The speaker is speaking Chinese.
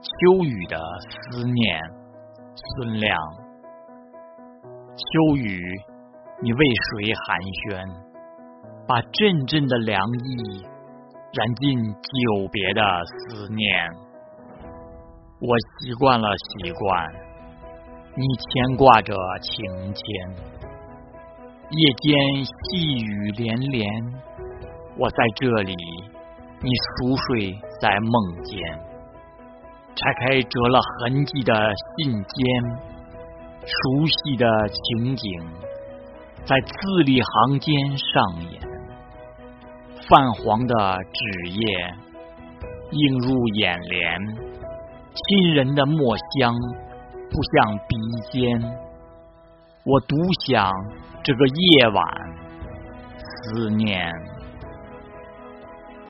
秋雨的思念，孙亮。秋雨，你为谁寒暄？把阵阵的凉意燃尽久别的思念。我习惯了习惯，你牵挂着情牵。夜间细雨连连，我在这里，你熟睡在梦间。拆开折了痕迹的信笺，熟悉的情景在字里行间上演。泛黄的纸页映入眼帘，亲人的墨香扑向鼻尖。我独享这个夜晚，思念。